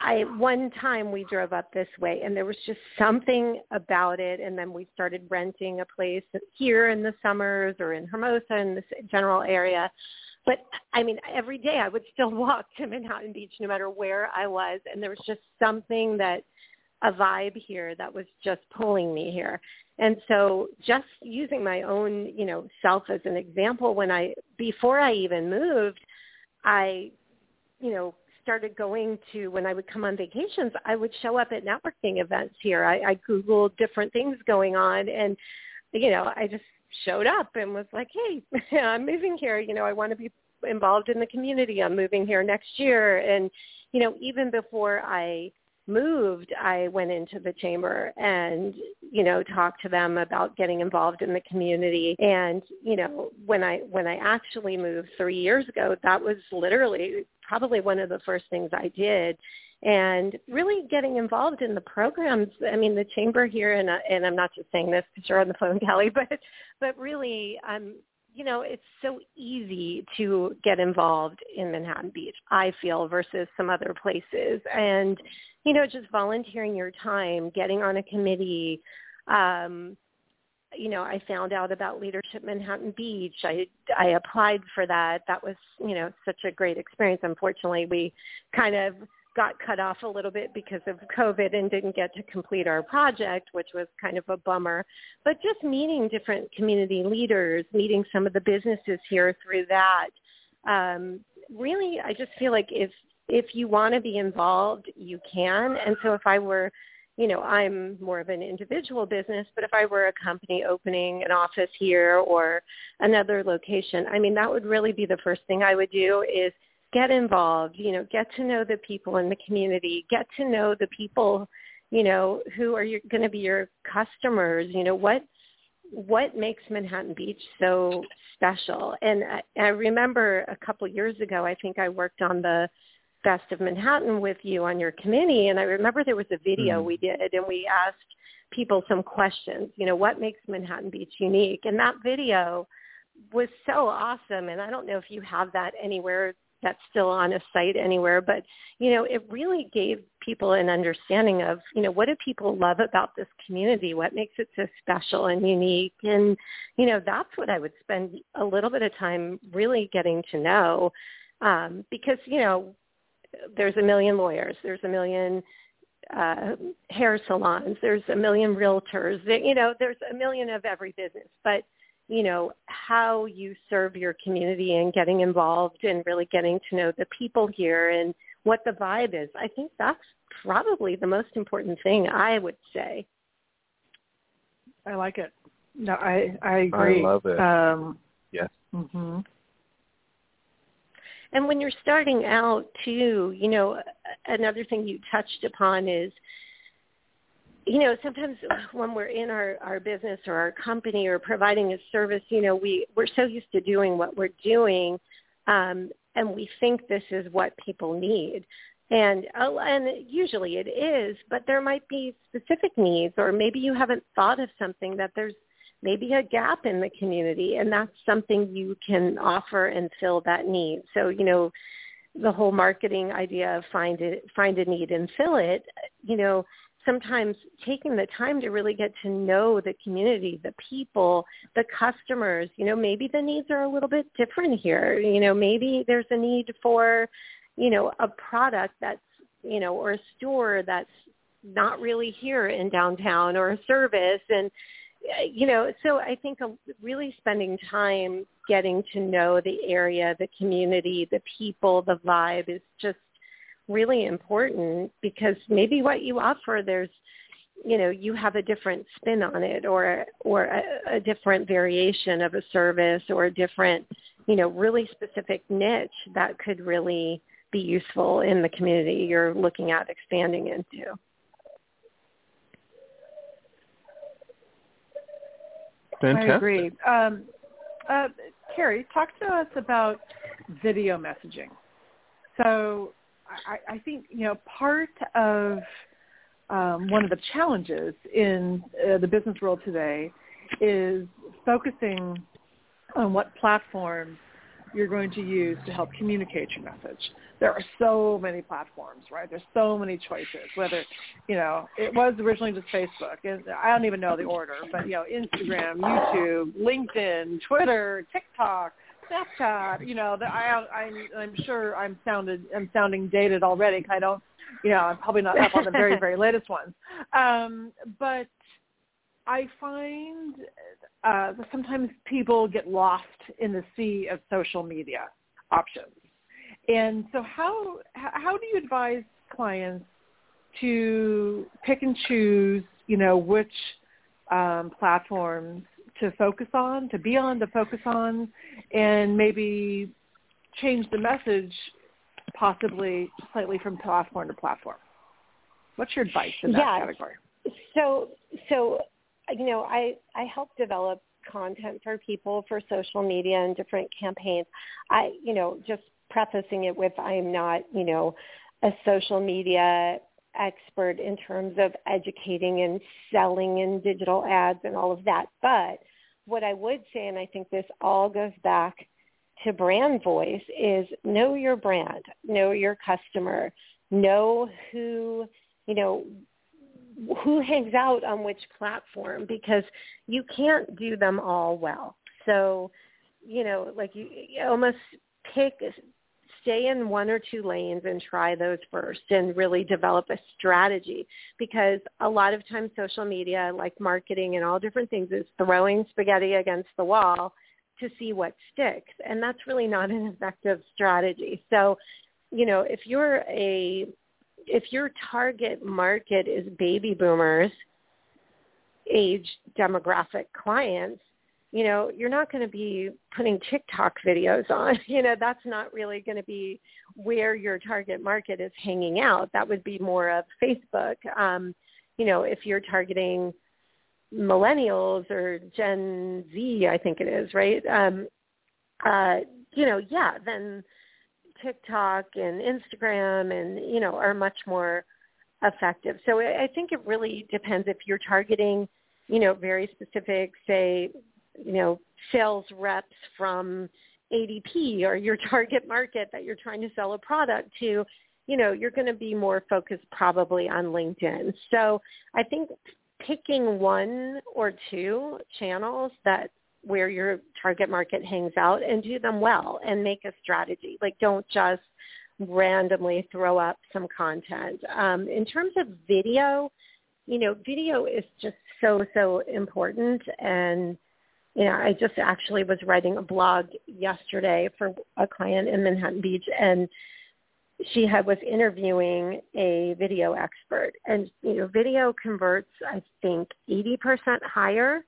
I one time we drove up this way and there was just something about it and then we started renting a place here in the summers or in Hermosa in this general area. But I mean every day I would still (laughs) walk to Manhattan Beach no matter where I was and there was just something that a vibe here that was just pulling me here. And so just using my own, you know, self as an example, when I, before I even moved, I, you know, started going to, when I would come on vacations, I would show up at networking events here. I, I Googled different things going on and, you know, I just showed up and was like, hey, (laughs) I'm moving here. You know, I want to be involved in the community. I'm moving here next year. And, you know, even before I moved, I went into the chamber and, you know, talked to them about getting involved in the community. And, you know, when I when I actually moved 3 years ago, that was literally probably one of the first things I did and really getting involved in the programs. I mean, the chamber here, and, and I'm not just saying this because you're on the phone, (laughs) Kelly, but but really, um, you know, it's so easy to get involved in Manhattan Beach, I feel, versus some other places. And, you know, just volunteering your time, getting on a committee. Um, you know, I found out about Leadership Manhattan Beach. I I applied for that. That was, you know, such a great experience. Unfortunately, we kind of got cut off a little bit because of COVID and didn't get to complete our project, which was kind of a bummer. But just meeting different community leaders, meeting some of the businesses here through that, um, really, I just feel like if if you want to be involved, you can. And so if I were, you know, I'm more of an individual business, but if I were a company opening an office here or another location, I mean, that would really be the first thing I would do is get involved, you know, get to know the people in the community, get to know the people, you know, who are going to be your customers, you know, what what makes Manhattan Beach so special. And I, I remember a couple of years ago, I think I worked on the Best of Manhattan with you on your committee, and I remember there was a video mm we did, and we asked people some questions. You know, what makes Manhattan Beach unique? And that video was so awesome, and I don't know if you have that anywhere that's still on a site anywhere, but you know, it really gave people an understanding of, you know, what do people love about this community? What makes it so special and unique? And, you know, that's what I would spend a little bit of time really getting to know. Um, because, you know, there's a million lawyers, there's a million uh, hair salons, there's a million realtors, you know, there's a million of every business. But you know, how you serve your community and getting involved and really getting to know the people here and what the vibe is. I think that's probably the most important thing I would say. I like it. No, I I agree. I love it. Um, yes. hmm and when you're starting out too, you know, another thing you touched upon is you know sometimes when we're in our our business or our company or providing a service you know we we're so used to doing what we're doing um and we think this is what people need. And uh, and usually it is but there might be specific needs or maybe you haven't thought of something that there's maybe a gap in the community and that's something you can offer and fill that need. So you know the whole marketing idea of find it find a need and fill it you know sometimes taking the time to really get to know the community, the people, the customers, you know, maybe the needs are a little bit different here. You know, maybe there's a need for, you know, a product that's, you know, or a store that's not really here in downtown or a service and uh, you know, so I think um, really spending time getting to know the area, the community, the people, the vibe is just really important because maybe what you offer there's you know you have a different spin on it or or a, a different variation of a service or a different you know really specific niche that could really be useful in the community you're looking at expanding into Fantastic. I agree. Um, uh, Carrie, talk to us about video messaging. So I, I think you know part of um, one of the challenges in uh, the business world today is focusing on what platforms you're going to use to help communicate your message. There are so many platforms, right? There's so many choices. Whether, you know, it was originally just Facebook, and I don't even know the order, but you know, Instagram, YouTube, LinkedIn, Twitter, TikTok, Snapchat, you know, the, I, I'm, I'm sure I'm sounded, I'm sounding dated already. I don't, you know, I'm probably not up on the very, very latest (laughs) ones. Um, but I find uh, that sometimes people get lost in the sea of social media options. And so how, how do you advise clients to pick and choose, you know, which um, platforms to focus on, to be on, to focus on, and maybe change the message possibly slightly from platform to platform. What's your advice in that yeah. category? So, so you know, I I help develop content for people for social media and different campaigns. I, you know, just prefacing it with I am not, you know, a social media expert in terms of educating and selling and digital ads and all of that. But what I would say, and I think this all goes back to brand voice, is know your brand, know your customer, know who, you know, who hangs out on which platform because you can't do them all well. So, you know, like you, you almost pick stay in one or two lanes and try those first and really develop a strategy. Because a lot of times social media like marketing and all different things is throwing spaghetti against the wall to see what sticks. And that's really not an effective strategy. So you know if you're a if your target market is baby boomers age demographic clients you know, you're not going to be putting TikTok videos on. (laughs) You know, that's not really going to be where your target market is hanging out. That would be more of Facebook. Um, you know, if you're targeting millennials or Gen Z, I think it is, right? Um, uh, you know, yeah, then TikTok and Instagram and, you know, are much more effective. So I think it really depends if you're targeting, you know, very specific, say, you know, sales reps from ADP or your (laughs) target market that you're trying to sell a product to, you know, you're going to be more focused probably on LinkedIn. So I think picking one or two channels that where your target market hangs out and do them well and make a strategy. Like don't just randomly throw up some content. Um, in terms of video, you know, video is just so, so important and you know, I just actually was writing a blog yesterday for a client in Manhattan Beach and she had was interviewing a video expert and you know video converts I think 80% higher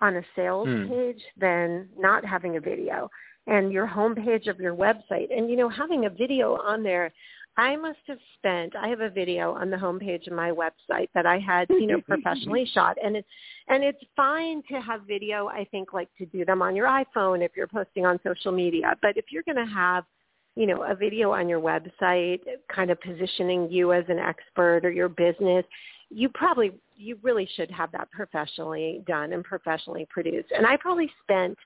on a sales Hmm. page than not having a video and your homepage of your website. And you know, having a video on there, I must have spent. I have a video on the homepage of my website that I had, you know, (laughs) professionally shot, and it's and it's fine to have video. I think like to do them on your iPhone if you're posting on social media. But if you're going to have you know, a video on your website kind of positioning you as an expert or your business, you probably, you really should have that professionally done and professionally produced. And I probably spent,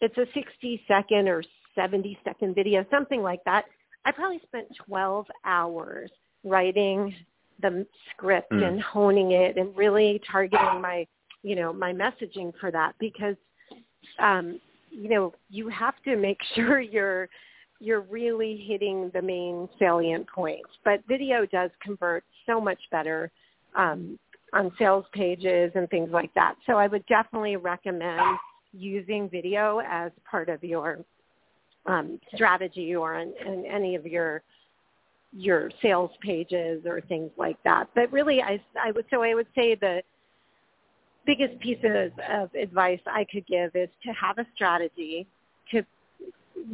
it's a 60 second or 70 second video, something like that. I probably spent 12 hours writing the script Mm. and honing it and really targeting my, you know, my messaging for that because, um, you know, you have to make (laughs) sure you're, you're really hitting the main salient points. But video does convert so much better um, on sales pages and things like that. So I would definitely recommend using video as part of your um, strategy or on, on any of your your sales pages or things like that. But really, I, I would so I would say the biggest pieces of advice I could give is to have a strategy to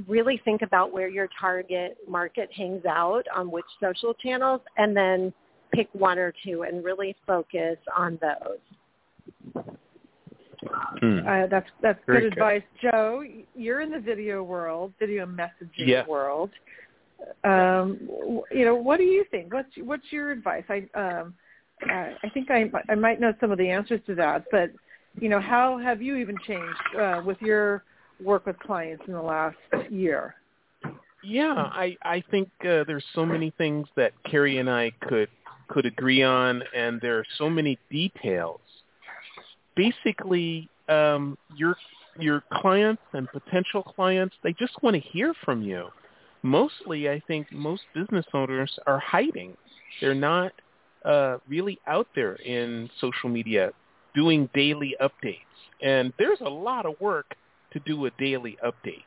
really think about where your target market hangs out on which social channels and then pick one or two and really focus on those. Hmm. Uh, that's that's Very good good. advice, Joe. You're in the video world, video messaging Yeah. world. Um, w- you know, what do you think? What's what's your advice? I um, I I think I I might know some of the answers to that, but you know, how have you even changed uh, with your work with clients in the last year? Yeah, I I think uh, there's so many things that Carrie and I could could agree on, and there are so many details. Basically, um, your your clients and potential clients they just want to hear from you. Mostly, I think most business owners are hiding. They're not uh, really out there in social media doing daily updates, and there's a lot of work to do a daily update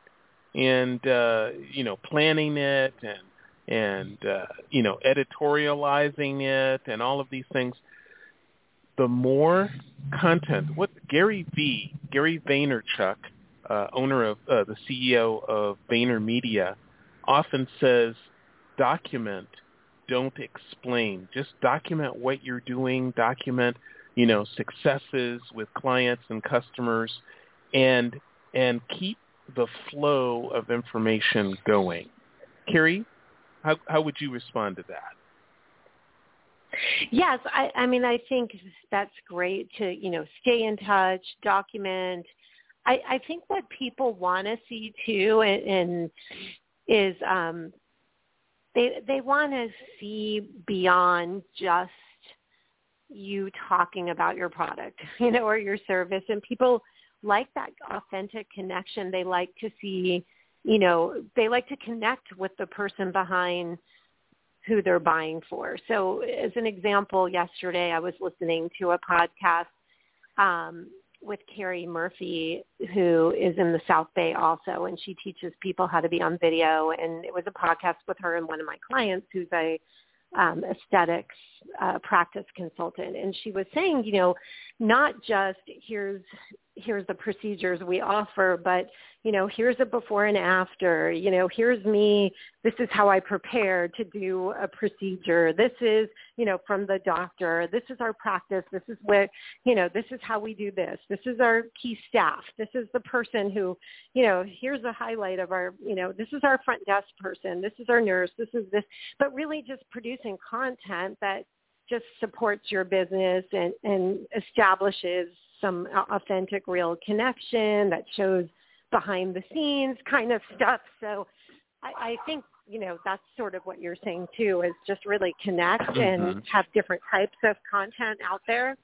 and uh, you know planning it and and uh, you know editorializing it and all of these things. The more content, what Gary V, Gary Vaynerchuk, uh, owner of uh, the CEO of Vayner Media, often says, document, don't explain. Just document what you're doing. Document, you know, successes with clients and customers, and and keep the flow of information going. Carrie, how how would you respond to that? Yes, I, I mean, I think that's great to, you know, stay in touch, document. I, I think what people want to see too, and, and is um, they they want to see beyond just you talking about your product, (laughs) you know, or your service, and people like that authentic connection. They like to see, you know, they like to connect with the person behind who they're buying for. So as an example, yesterday I was listening to a podcast um, with Carrie Murphy, who is in the South Bay also, and she teaches people how to be on video. And it was a podcast with her and one of my clients who's a um, aesthetics uh, practice consultant, and she was saying, you know, not just here's here's the procedures we offer, but you know, here's a before and after. You know, here's me. This is how I prepare to do a procedure. This is, you know, from the doctor. This is our practice. This is what, you know, this is how we do this. This is our key staff. This is the person who, you know, here's a highlight of our, you know, this is our front desk person. This is our nurse. This is this. But really just producing content that just supports your business and, and establishes some authentic real connection that shows behind the scenes kind of stuff. So I, I think, you know, that's sort of what you're saying too, is just really connect Mhm. and have different types of content out there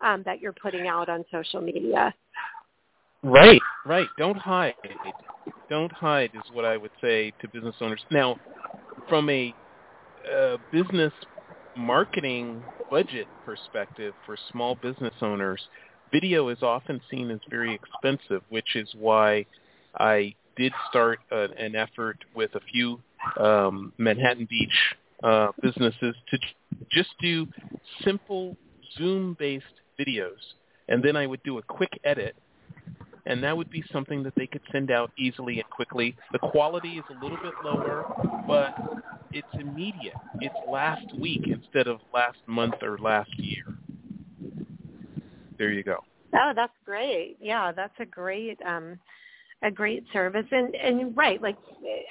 um, that you're putting out on social media. Right, right. Don't hide. Don't hide is what I would say to business owners. Now, from a uh, business marketing budget perspective for small business owners, video is often seen as very expensive, which is why I did start a, an effort with a few um, Manhattan Beach uh, businesses to just do simple Zoom-based videos, and then I would do a quick edit and that would be something that they could send out easily and quickly. The quality is a little bit lower, but it's immediate. It's last week instead of last month or last year. There you go. Oh, that's great. Yeah, that's a great um a great service and and right like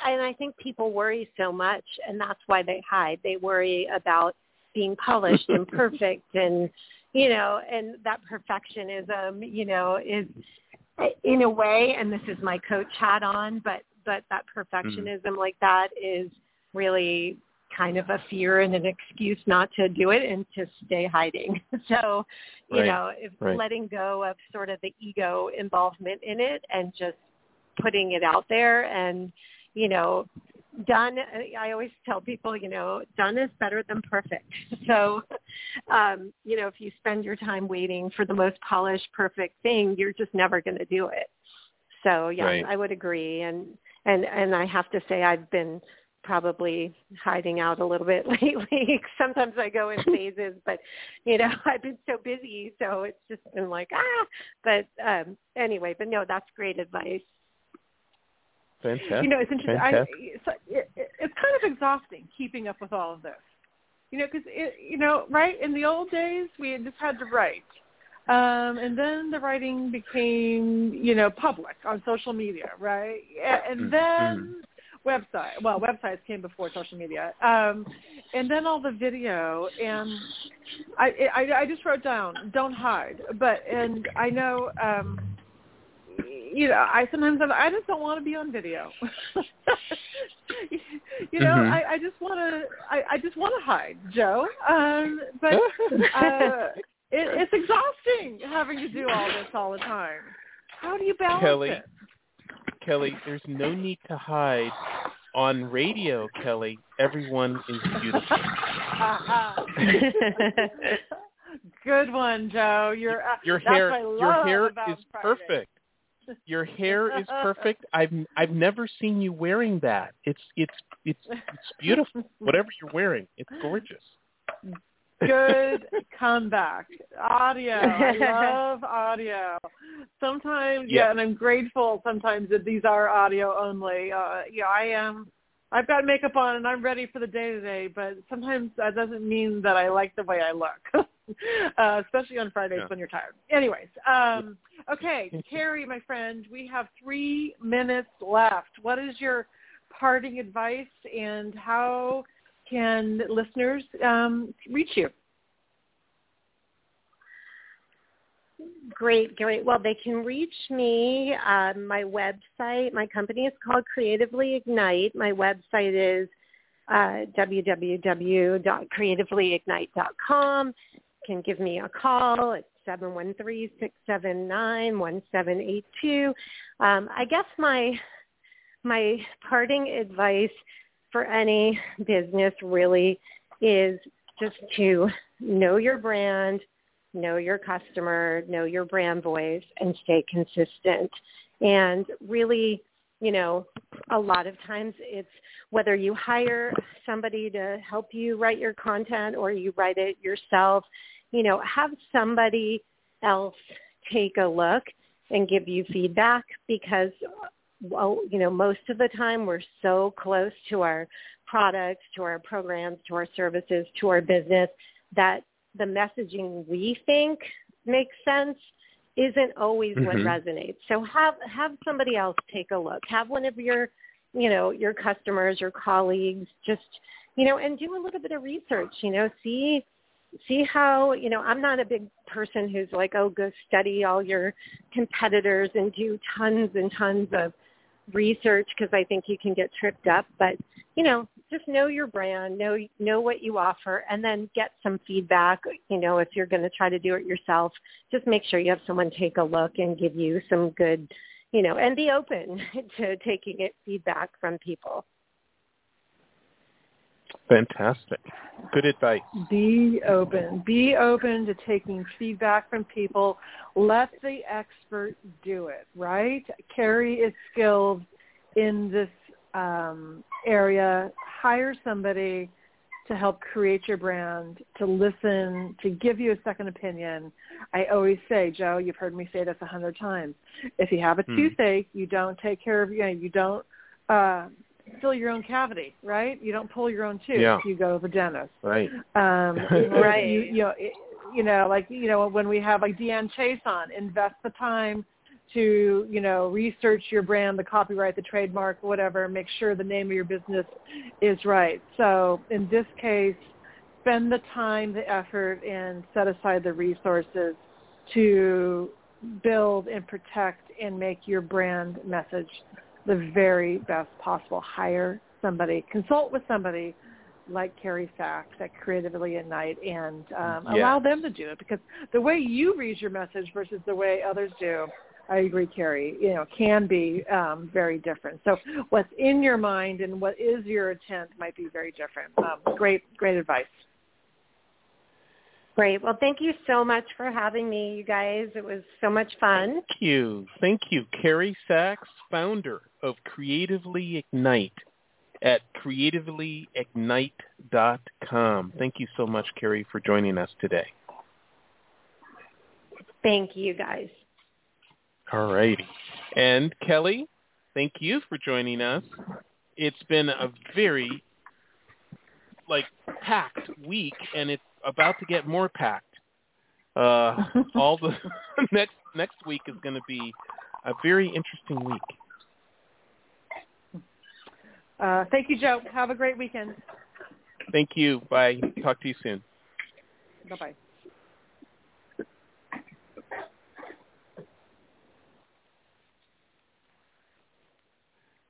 and i think people worry so much and that's why they hide they worry about being polished and (laughs) perfect and you know and that perfectionism you know is in a way and this is my coach hat on but but that perfectionism mm-hmm. like that is really kind of a fear and an excuse not to do it and to stay hiding. (laughs) So, you right. know, if right. letting go of sort of the ego involvement in it and just putting it out there and, you know, done I always tell people, you know, done is better than perfect. (laughs) So, um, you know, if you spend your time waiting for the most polished perfect thing, you're just never going to do it. So, yeah, right. I would agree and and and I have to say I've been probably hiding out a little bit (laughs) lately. Sometimes I go in (laughs) phases, but you know, (laughs) I've been so busy, so it's just been like ah. But um anyway, but no, that's great advice. Fantastic. You know, it's interesting. I, so it, it, it's kind of exhausting keeping up with all of this. You know, because you know, right in the old days, we just had to write, um, and then the writing became, you know, public on social media, right? And mm, then website. Well, websites came before social media, um, and then all the video. And I, I, I just wrote down, don't hide. But and I know, um, you know, I sometimes I'm, I just don't want to be on video. (laughs) you know, mm-hmm. I, I just want to, I, I just want to hide, Joe. Um, but uh, (laughs) it, it's exhausting having to do all this all the time. How do you balance Kelly, it? Kelly, there's no need to hide. On radio, Kelly, everyone is beautiful. (laughs) Good one, Joe. Your uh, your hair, your hair is Friday. perfect. Your hair is perfect. I've I've never seen you wearing that. It's it's it's it's beautiful. (laughs) Whatever you're wearing, it's gorgeous. Good comeback. Audio. I (laughs) love audio. Sometimes, yeah. yeah, and I'm grateful sometimes that these are audio only. Uh, yeah, I am. I've got makeup on and I'm ready for the day today, but sometimes that doesn't mean that I like the way I look, (laughs) uh, especially on Fridays yeah. when you're tired. Anyways, um, okay, Terry, my friend, we have three minutes left. What is your parting advice and how can listeners um, reach you? Great, great. Well, they can reach me. Um, my website, my company is called Creatively Ignite. My website is uh, www.creativelyignite.com. You can give me a call at 713-679-1782. Um, I guess my my parting advice for any business really is just to know your brand, know your customer, know your brand voice, and stay consistent. And really, you know, a lot of times it's whether you hire somebody to help you write your content or you write it yourself, you know, have somebody else take a look and give you feedback because well, you know, most of the time we're so close to our products, to our programs, to our services, to our business that the messaging we think makes sense isn't always mm-hmm. what resonates. So have have somebody else take a look. Have one of your, you know, your customers, your colleagues just, you know, and do a little bit of research, you know, see see how, you know, I'm not a big person who's like, oh, go study all your competitors and do tons and tons of research because I think you can get tripped up, but you know, just know your brand, know know what you offer, and then get some feedback. You know, if you're going to try to do it yourself, just make sure you have someone take a look and give you some good, you know, and be open (laughs) to taking it feedback from people. Fantastic. Good advice. Be open. Be open to taking feedback from people. Let the expert do it, right? Carrie is skilled in this um, area. Hire somebody to help create your brand, to listen, to give you a second opinion. I always say, Joe, you've heard me say this a hundred times. If you have a Hmm. toothache, you don't take care of you know, you don't uh fill your own cavity, right? You don't pull your own tooth. Yeah. You go to the dentist. Right. Um, (laughs) Right. You, you know, it, you know, like you know, when we have like Deanne Chase on, invest the time to you know research your brand, the copyright, the trademark, whatever. Make sure the name of your business is right. So in this case, spend the time, the effort, and set aside the resources to build and protect and make your brand message the very best possible. Hire somebody, consult with somebody like Carrie Saks at Creatively Ignite and um, Yes. allow them to do it because the way you read your message versus the way others do, I agree, Carrie, you know, can be um, very different. So what's in your mind and what is your intent might be very different. Um, great, great advice. Great. Well, thank you so much for having me, you guys. It was so much fun. Thank you. Thank you. Carrie Saks, founder of Creatively Ignite at creativelyignite.com. Thank you so much, Carrie, for joining us today. Thank you, guys. All righty. And Kelly, thank you for joining us. It's been a very like packed week and it's about to get more packed. Uh (laughs) all the (laughs) next next week is going to be a very interesting week. Uh, thank you, Joe. Have a great weekend. Thank you. Bye. Talk to you soon. Bye-bye.